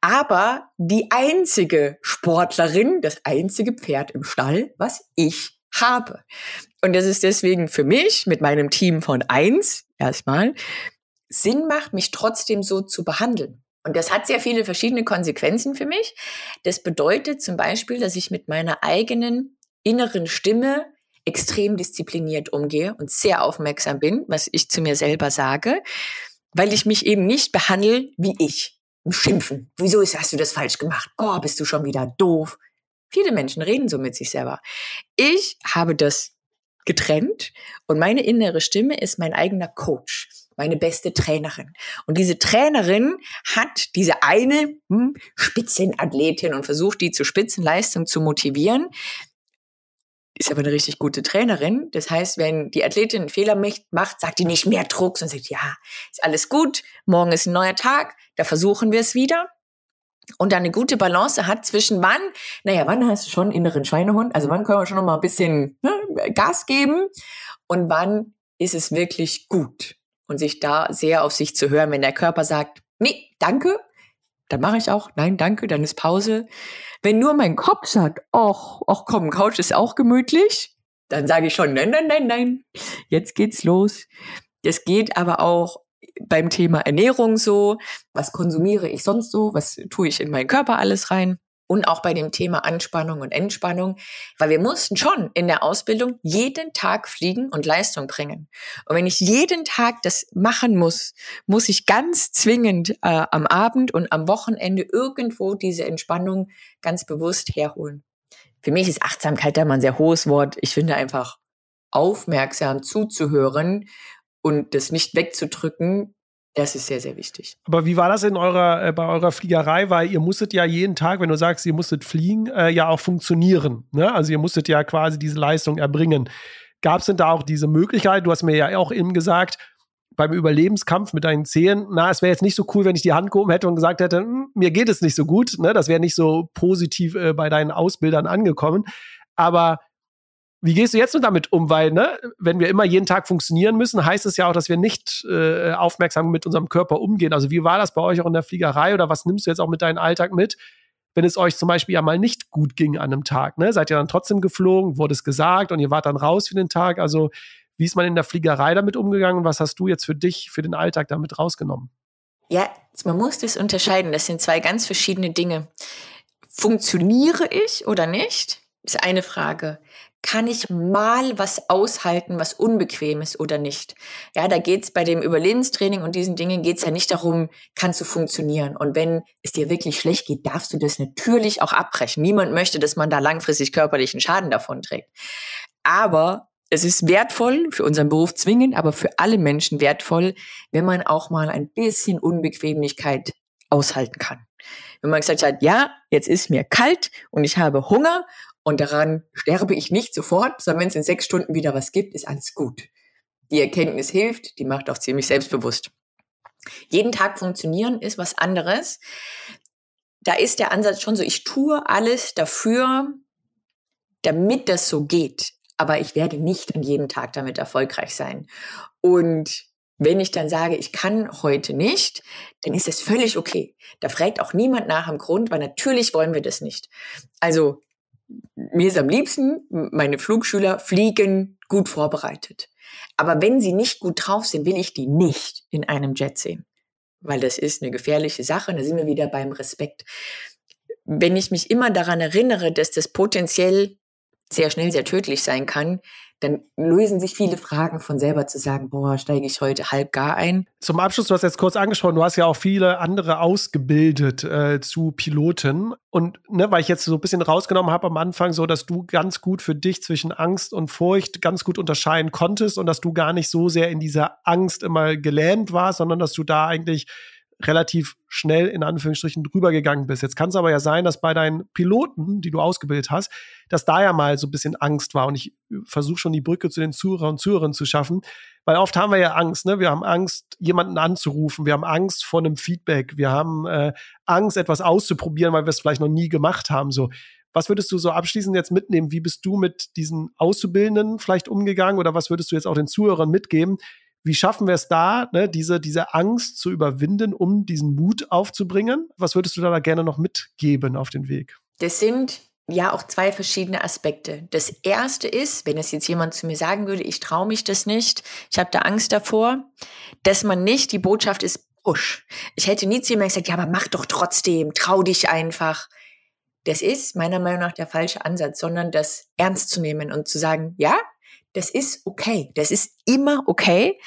aber die einzige Sportlerin, das einzige Pferd im Stall, was ich habe. Und das ist deswegen für mich mit meinem Team von eins erstmal Sinn macht, mich trotzdem so zu behandeln. Und das hat sehr viele verschiedene Konsequenzen für mich. Das bedeutet zum Beispiel, dass ich mit meiner eigenen inneren Stimme extrem diszipliniert umgehe und sehr aufmerksam bin, was ich zu mir selber sage, weil ich mich eben nicht behandle wie ich. Schimpfen. Wieso hast du das falsch gemacht? Oh, bist du schon wieder doof. Viele Menschen reden so mit sich selber. Ich habe das getrennt und meine innere Stimme ist mein eigener Coach, meine beste Trainerin. Und diese Trainerin hat diese eine hm, Spitzenathletin und versucht, die zur Spitzenleistung zu motivieren. ist aber eine richtig gute Trainerin. Das heißt, wenn die Athletin einen Fehler macht, sagt die nicht mehr Druck, sondern sagt, ja, ist alles gut, morgen ist ein neuer Tag, da versuchen wir es wieder. Und dann eine gute Balance hat zwischen wann, naja, wann hast du schon inneren Schweinehund, also wann können wir schon noch mal ein bisschen ne, Gas geben und wann ist es wirklich gut. Und sich da sehr auf sich zu hören, wenn der Körper sagt, nee, danke, dann mache ich auch, nein, danke, dann ist Pause. Wenn nur mein Kopf sagt, ach, ach komm, Couch ist auch gemütlich, dann sage ich schon, nein, nein, nein, nein, jetzt geht's los. Das geht aber auch beim Thema Ernährung so. Was konsumiere ich sonst so? Was tue ich in meinen Körper alles rein? Und auch bei dem Thema Anspannung und Entspannung, weil wir mussten schon in der Ausbildung jeden Tag fliegen und Leistung bringen. Und wenn ich jeden Tag das machen muss, muss ich ganz zwingend äh, am Abend und am Wochenende irgendwo diese Entspannung ganz bewusst herholen. Für mich ist Achtsamkeit da mal ein sehr hohes Wort. Ich finde einfach aufmerksam zuzuhören und das nicht wegzudrücken, das ist sehr, sehr wichtig. Aber wie war das in eurer, äh, bei eurer Fliegerei? Weil ihr musstet ja jeden Tag, wenn du sagst, ihr musstet fliegen, äh, ja auch funktionieren. Ne? Also ihr musstet ja quasi diese Leistung erbringen. Gab es denn da auch diese Möglichkeit? Du hast mir ja auch eben gesagt, beim Überlebenskampf mit deinen Zehen, na, es wäre jetzt nicht so cool, wenn ich die Hand gehoben hätte und gesagt hätte, hm, mir geht es nicht so gut. Ne? Das wäre nicht so positiv äh, bei deinen Ausbildern angekommen. Aber wie gehst du jetzt damit um? Weil, ne, wenn wir immer jeden Tag funktionieren müssen, heißt es ja auch, dass wir nicht äh, aufmerksam mit unserem Körper umgehen. Also, wie war das bei euch auch in der Fliegerei oder was nimmst du jetzt auch mit deinem Alltag mit, wenn es euch zum Beispiel ja mal nicht gut ging an einem Tag? Ne? Seid ihr dann trotzdem geflogen, wurde es gesagt und ihr wart dann raus für den Tag? Also, wie ist man in der Fliegerei damit umgegangen und was hast du jetzt für dich, für den Alltag damit rausgenommen? Ja, man muss das unterscheiden. Das sind zwei ganz verschiedene Dinge. Funktioniere ich oder nicht? Ist eine Frage kann ich mal was aushalten, was unbequem ist oder nicht. Ja, da geht's bei dem Überlebenstraining und diesen Dingen geht's ja nicht darum, kannst du funktionieren. Und wenn es dir wirklich schlecht geht, darfst du das natürlich auch abbrechen. Niemand möchte, dass man da langfristig körperlichen Schaden davon trägt. Aber es ist wertvoll, für unseren Beruf zwingend, aber für alle Menschen wertvoll, wenn man auch mal ein bisschen Unbequemlichkeit aushalten kann. Wenn man gesagt hat, ja, jetzt ist mir kalt und ich habe Hunger und daran sterbe ich nicht sofort, sondern wenn es in sechs Stunden wieder was gibt, ist alles gut. Die Erkenntnis hilft, die macht auch ziemlich selbstbewusst. Jeden Tag funktionieren ist was anderes. Da ist der Ansatz schon so, ich tue alles dafür, damit das so geht. Aber ich werde nicht an jedem Tag damit erfolgreich sein. Und wenn ich dann sage, ich kann heute nicht, dann ist das völlig okay. Da fragt auch niemand nach am Grund, weil natürlich wollen wir das nicht. Also mir ist am liebsten, meine Flugschüler fliegen gut vorbereitet. Aber wenn sie nicht gut drauf sind, will ich die nicht in einem Jet sehen. Weil das ist eine gefährliche Sache. Da sind wir wieder beim Respekt. Wenn ich mich immer daran erinnere, dass das potenziell sehr schnell sehr tödlich sein kann, dann lösen sich viele Fragen von selber zu sagen, boah, steige ich heute halb gar ein. Zum Abschluss, du hast jetzt kurz angesprochen, du hast ja auch viele andere ausgebildet äh, zu Piloten. Und ne, weil ich jetzt so ein bisschen rausgenommen habe am Anfang, so dass du ganz gut für dich zwischen Angst und Furcht ganz gut unterscheiden konntest und dass du gar nicht so sehr in dieser Angst immer gelähmt warst, sondern dass du da eigentlich relativ schnell in Anführungsstrichen drüber gegangen bist. Jetzt kann es aber ja sein, dass bei deinen Piloten, die du ausgebildet hast, dass da ja mal so ein bisschen Angst war. Und ich äh, versuche schon die Brücke zu den Zuhörern und Zuhörern zu schaffen, weil oft haben wir ja Angst. Ne? Wir haben Angst, jemanden anzurufen. Wir haben Angst vor einem Feedback. Wir haben äh, Angst, etwas auszuprobieren, weil wir es vielleicht noch nie gemacht haben. So. Was würdest du so abschließend jetzt mitnehmen? Wie bist du mit diesen Auszubildenden vielleicht umgegangen oder was würdest du jetzt auch den Zuhörern mitgeben? Wie schaffen wir es da, ne, diese, diese Angst zu überwinden, um diesen Mut aufzubringen? Was würdest du da gerne noch mitgeben auf den Weg? Das sind ja auch zwei verschiedene Aspekte. Das erste ist, wenn es jetzt jemand zu mir sagen würde, ich traue mich das nicht, ich habe da Angst davor, dass man nicht, die Botschaft ist Push. Ich hätte nie zu jemandem gesagt, ja, aber mach doch trotzdem, trau dich einfach. Das ist meiner Meinung nach der falsche Ansatz, sondern das ernst zu nehmen und zu sagen, ja, das ist okay. Das ist immer okay,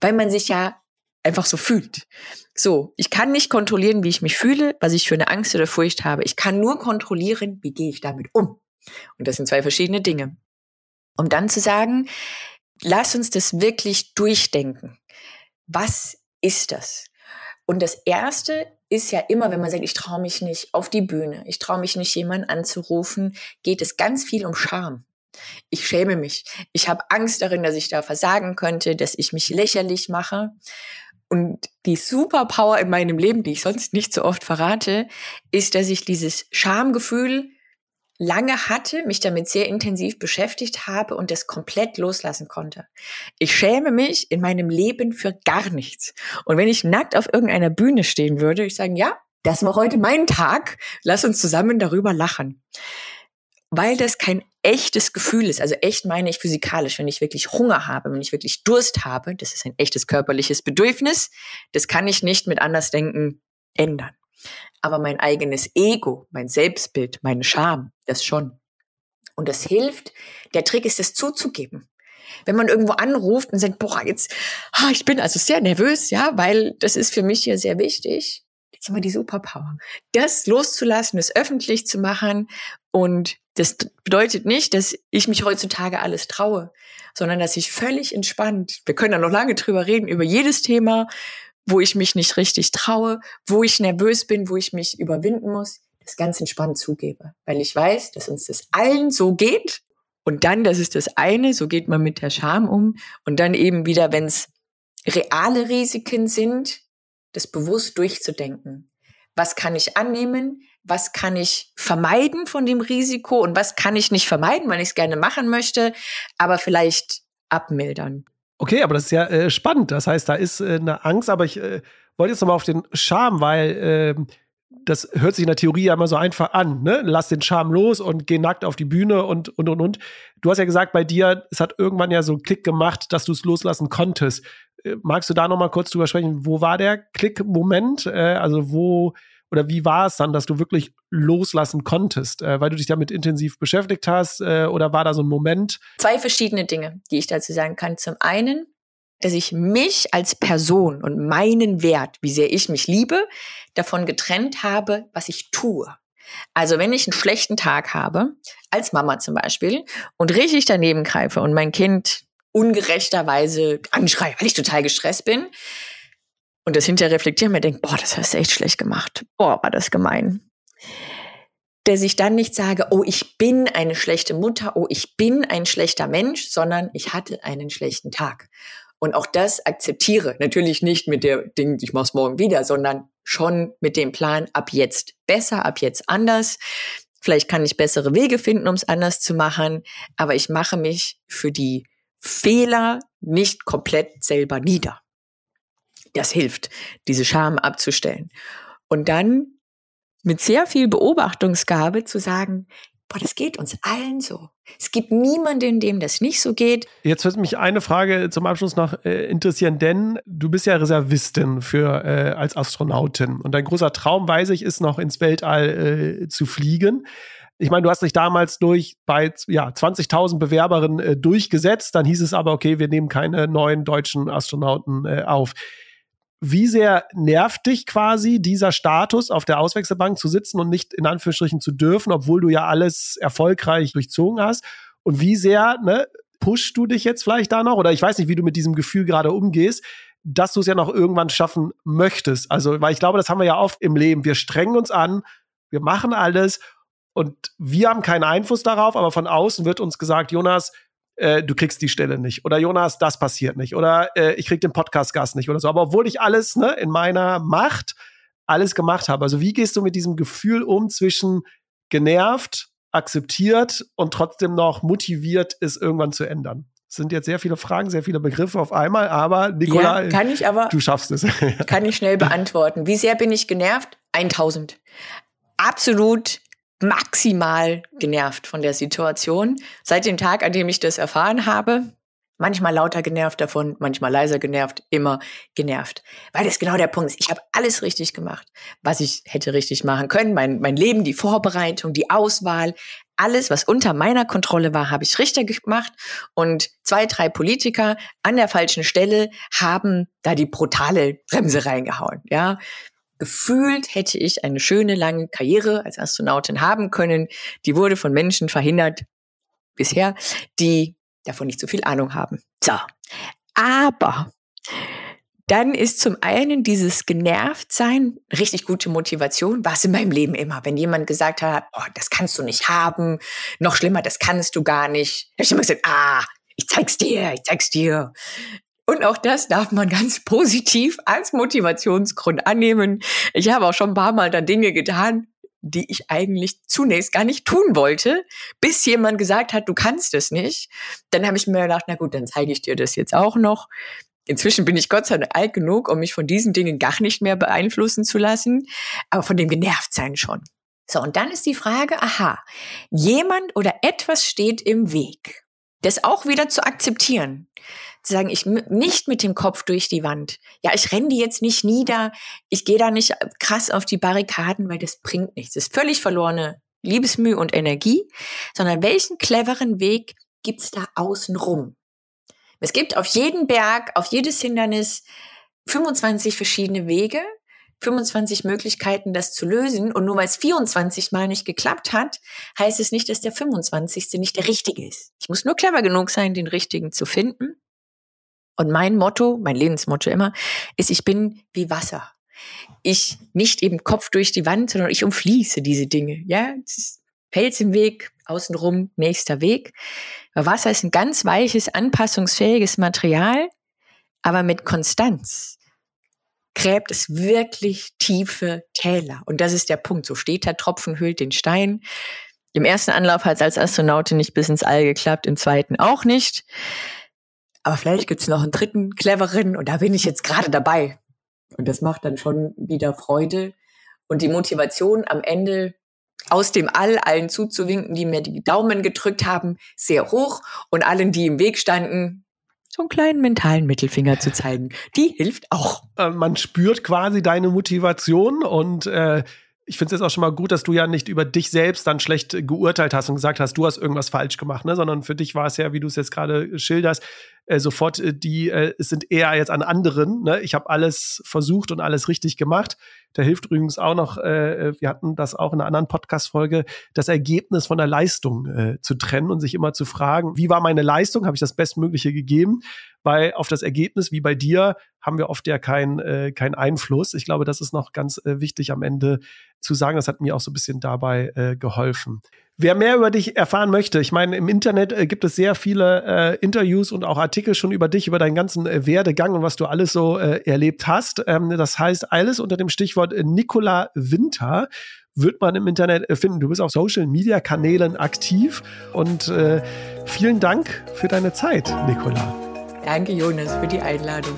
weil man sich ja einfach so fühlt. So, ich kann nicht kontrollieren, wie ich mich fühle, was ich für eine Angst oder Furcht habe. Ich kann nur kontrollieren, wie gehe ich damit um. Und das sind zwei verschiedene Dinge. Um dann zu sagen, lass uns das wirklich durchdenken. Was ist das? Und das Erste ist ja immer, wenn man sagt, ich traue mich nicht auf die Bühne, ich traue mich nicht, jemanden anzurufen, geht es ganz viel um Scham. Ich schäme mich. Ich habe Angst darin, dass ich da versagen könnte, dass ich mich lächerlich mache. Und die Superpower in meinem Leben, die ich sonst nicht so oft verrate, ist, dass ich dieses Schamgefühl lange hatte, mich damit sehr intensiv beschäftigt habe und das komplett loslassen konnte. Ich schäme mich in meinem Leben für gar nichts. Und wenn ich nackt auf irgendeiner Bühne stehen würde, ich sagen, ja, das war heute mein Tag, lass uns zusammen darüber lachen. Weil das kein echtes Gefühl ist, also echt meine ich physikalisch, wenn ich wirklich Hunger habe, wenn ich wirklich Durst habe, das ist ein echtes körperliches Bedürfnis, das kann ich nicht mit Andersdenken ändern. Aber mein eigenes Ego, mein Selbstbild, meine Scham, das schon. Und das hilft. Der Trick ist es zuzugeben. Wenn man irgendwo anruft und sagt, boah, jetzt, ah, ich bin also sehr nervös, ja, weil das ist für mich hier sehr wichtig. Jetzt haben wir die Superpower. Das loszulassen, das öffentlich zu machen. Und das bedeutet nicht, dass ich mich heutzutage alles traue, sondern dass ich völlig entspannt, wir können da noch lange drüber reden, über jedes Thema, wo ich mich nicht richtig traue, wo ich nervös bin, wo ich mich überwinden muss, das ganz entspannt zugebe. Weil ich weiß, dass uns das allen so geht. Und dann, das ist das eine, so geht man mit der Scham um. Und dann eben wieder, wenn es reale Risiken sind, das bewusst durchzudenken. Was kann ich annehmen? Was kann ich vermeiden von dem Risiko? Und was kann ich nicht vermeiden, weil ich es gerne machen möchte, aber vielleicht abmildern? Okay, aber das ist ja äh, spannend. Das heißt, da ist äh, eine Angst, aber ich äh, wollte jetzt nochmal auf den Charme, weil ähm, das hört sich in der Theorie ja immer so einfach an. Ne? Lass den Charme los und geh nackt auf die Bühne und, und, und, und. Du hast ja gesagt, bei dir, es hat irgendwann ja so einen Klick gemacht, dass du es loslassen konntest. Magst du da nochmal kurz drüber sprechen? Wo war der Klick-Moment? Äh, also wo oder wie war es dann, dass du wirklich loslassen konntest, äh, weil du dich damit intensiv beschäftigt hast? Äh, oder war da so ein Moment? Zwei verschiedene Dinge, die ich dazu sagen kann. Zum einen, dass ich mich als Person und meinen Wert, wie sehr ich mich liebe, davon getrennt habe, was ich tue. Also wenn ich einen schlechten Tag habe, als Mama zum Beispiel, und richtig daneben greife und mein Kind ungerechterweise anschreie, weil ich total gestresst bin, und das hinterher reflektieren, mir denkt, boah, das hast du echt schlecht gemacht. Boah, war das gemein. Dass ich dann nicht sage, oh, ich bin eine schlechte Mutter, oh, ich bin ein schlechter Mensch, sondern ich hatte einen schlechten Tag. Und auch das akzeptiere. Natürlich nicht mit der Ding, ich mach's morgen wieder, sondern schon mit dem Plan, ab jetzt besser, ab jetzt anders. Vielleicht kann ich bessere Wege finden, um es anders zu machen, aber ich mache mich für die Fehler nicht komplett selber nieder. Das hilft, diese Scham abzustellen. Und dann mit sehr viel Beobachtungsgabe zu sagen, boah, das geht uns allen so. Es gibt niemanden, dem das nicht so geht. Jetzt wird mich eine Frage zum Abschluss noch äh, interessieren, denn du bist ja Reservistin für äh, als Astronautin und dein großer Traum, weiß ich, ist noch ins Weltall äh, zu fliegen. Ich meine, du hast dich damals durch bei ja, 20.000 Bewerberinnen äh, durchgesetzt. Dann hieß es aber, okay, wir nehmen keine neuen deutschen Astronauten äh, auf. Wie sehr nervt dich quasi dieser Status, auf der Auswechselbank zu sitzen und nicht in Anführungsstrichen zu dürfen, obwohl du ja alles erfolgreich durchzogen hast? Und wie sehr ne, pushst du dich jetzt vielleicht da noch? Oder ich weiß nicht, wie du mit diesem Gefühl gerade umgehst, dass du es ja noch irgendwann schaffen möchtest. Also, weil ich glaube, das haben wir ja oft im Leben. Wir strengen uns an, wir machen alles und wir haben keinen Einfluss darauf, aber von außen wird uns gesagt, Jonas, äh, du kriegst die Stelle nicht. Oder Jonas, das passiert nicht. Oder äh, ich krieg den Podcast-Gast nicht oder so. Aber obwohl ich alles ne, in meiner Macht alles gemacht habe. Also wie gehst du mit diesem Gefühl um zwischen genervt, akzeptiert und trotzdem noch motiviert, es irgendwann zu ändern? Das sind jetzt sehr viele Fragen, sehr viele Begriffe auf einmal, aber Nicola, ja, kann ich aber, du schaffst es. kann ich schnell beantworten. Wie sehr bin ich genervt? 1000. Absolut maximal genervt von der Situation. Seit dem Tag, an dem ich das erfahren habe, manchmal lauter genervt davon, manchmal leiser genervt, immer genervt. Weil das genau der Punkt ist. Ich habe alles richtig gemacht, was ich hätte richtig machen können. Mein, mein Leben, die Vorbereitung, die Auswahl, alles, was unter meiner Kontrolle war, habe ich richtig gemacht. Und zwei, drei Politiker an der falschen Stelle haben da die brutale Bremse reingehauen. Ja, gefühlt hätte ich eine schöne lange Karriere als Astronautin haben können. Die wurde von Menschen verhindert bisher, die davon nicht so viel Ahnung haben. So. Aber dann ist zum einen dieses Genervtsein richtig gute Motivation. War es in meinem Leben immer. Wenn jemand gesagt hat, oh, das kannst du nicht haben, noch schlimmer, das kannst du gar nicht. Habe ich immer gesagt, ah, ich zeig's dir, ich zeig's dir. Und auch das darf man ganz positiv als Motivationsgrund annehmen. Ich habe auch schon ein paar Mal dann Dinge getan, die ich eigentlich zunächst gar nicht tun wollte, bis jemand gesagt hat, du kannst es nicht. Dann habe ich mir gedacht, na gut, dann zeige ich dir das jetzt auch noch. Inzwischen bin ich Gott sei Dank alt genug, um mich von diesen Dingen gar nicht mehr beeinflussen zu lassen, aber von dem Genervtsein schon. So, und dann ist die Frage, aha, jemand oder etwas steht im Weg. Das auch wieder zu akzeptieren. Zu sagen, ich nicht mit dem Kopf durch die Wand. Ja, ich renne die jetzt nicht nieder. Ich gehe da nicht krass auf die Barrikaden, weil das bringt nichts. Das ist völlig verlorene Liebesmühe und Energie, sondern welchen cleveren Weg gibt's da außenrum? Es gibt auf jeden Berg, auf jedes Hindernis 25 verschiedene Wege, 25 Möglichkeiten, das zu lösen. Und nur weil es 24 Mal nicht geklappt hat, heißt es nicht, dass der 25. nicht der richtige ist. Ich muss nur clever genug sein, den richtigen zu finden. Und mein Motto, mein Lebensmotto immer, ist, ich bin wie Wasser. Ich nicht eben Kopf durch die Wand, sondern ich umfließe diese Dinge. Ja, Fels im Weg, außenrum nächster Weg. Wasser ist ein ganz weiches, anpassungsfähiges Material, aber mit Konstanz gräbt es wirklich tiefe Täler. Und das ist der Punkt. So steht der Tropfen hüllt den Stein. Im ersten Anlauf hat es als Astronautin nicht bis ins All geklappt, im zweiten auch nicht. Aber vielleicht gibt's noch einen dritten cleveren und da bin ich jetzt gerade dabei. Und das macht dann schon wieder Freude. Und die Motivation am Ende aus dem All allen zuzuwinken, die mir die Daumen gedrückt haben, sehr hoch und allen, die im Weg standen, so einen kleinen mentalen Mittelfinger zu zeigen. Die hilft auch. Äh, man spürt quasi deine Motivation und äh, ich finde es jetzt auch schon mal gut, dass du ja nicht über dich selbst dann schlecht geurteilt hast und gesagt hast, du hast irgendwas falsch gemacht, ne? sondern für dich war es ja, wie du es jetzt gerade schilderst, äh, sofort äh, die, äh, sind eher jetzt an anderen. Ne? Ich habe alles versucht und alles richtig gemacht. Da hilft übrigens auch noch, äh, äh, wir hatten das auch in einer anderen Podcast-Folge, das Ergebnis von der Leistung äh, zu trennen und sich immer zu fragen, wie war meine Leistung? Habe ich das Bestmögliche gegeben? Weil auf das Ergebnis, wie bei dir, haben wir oft ja keinen äh, kein Einfluss. Ich glaube, das ist noch ganz äh, wichtig am Ende zu sagen. Das hat mir auch so ein bisschen dabei äh, geholfen. Wer mehr über dich erfahren möchte, ich meine, im Internet äh, gibt es sehr viele äh, Interviews und auch Artikel schon über dich, über deinen ganzen äh, Werdegang und was du alles so äh, erlebt hast. Ähm, das heißt, alles unter dem Stichwort äh, Nicola Winter wird man im Internet äh, finden. Du bist auf Social Media Kanälen aktiv und vielen Dank für deine Zeit, Nicola. Danke, Jonas, für die Einladung.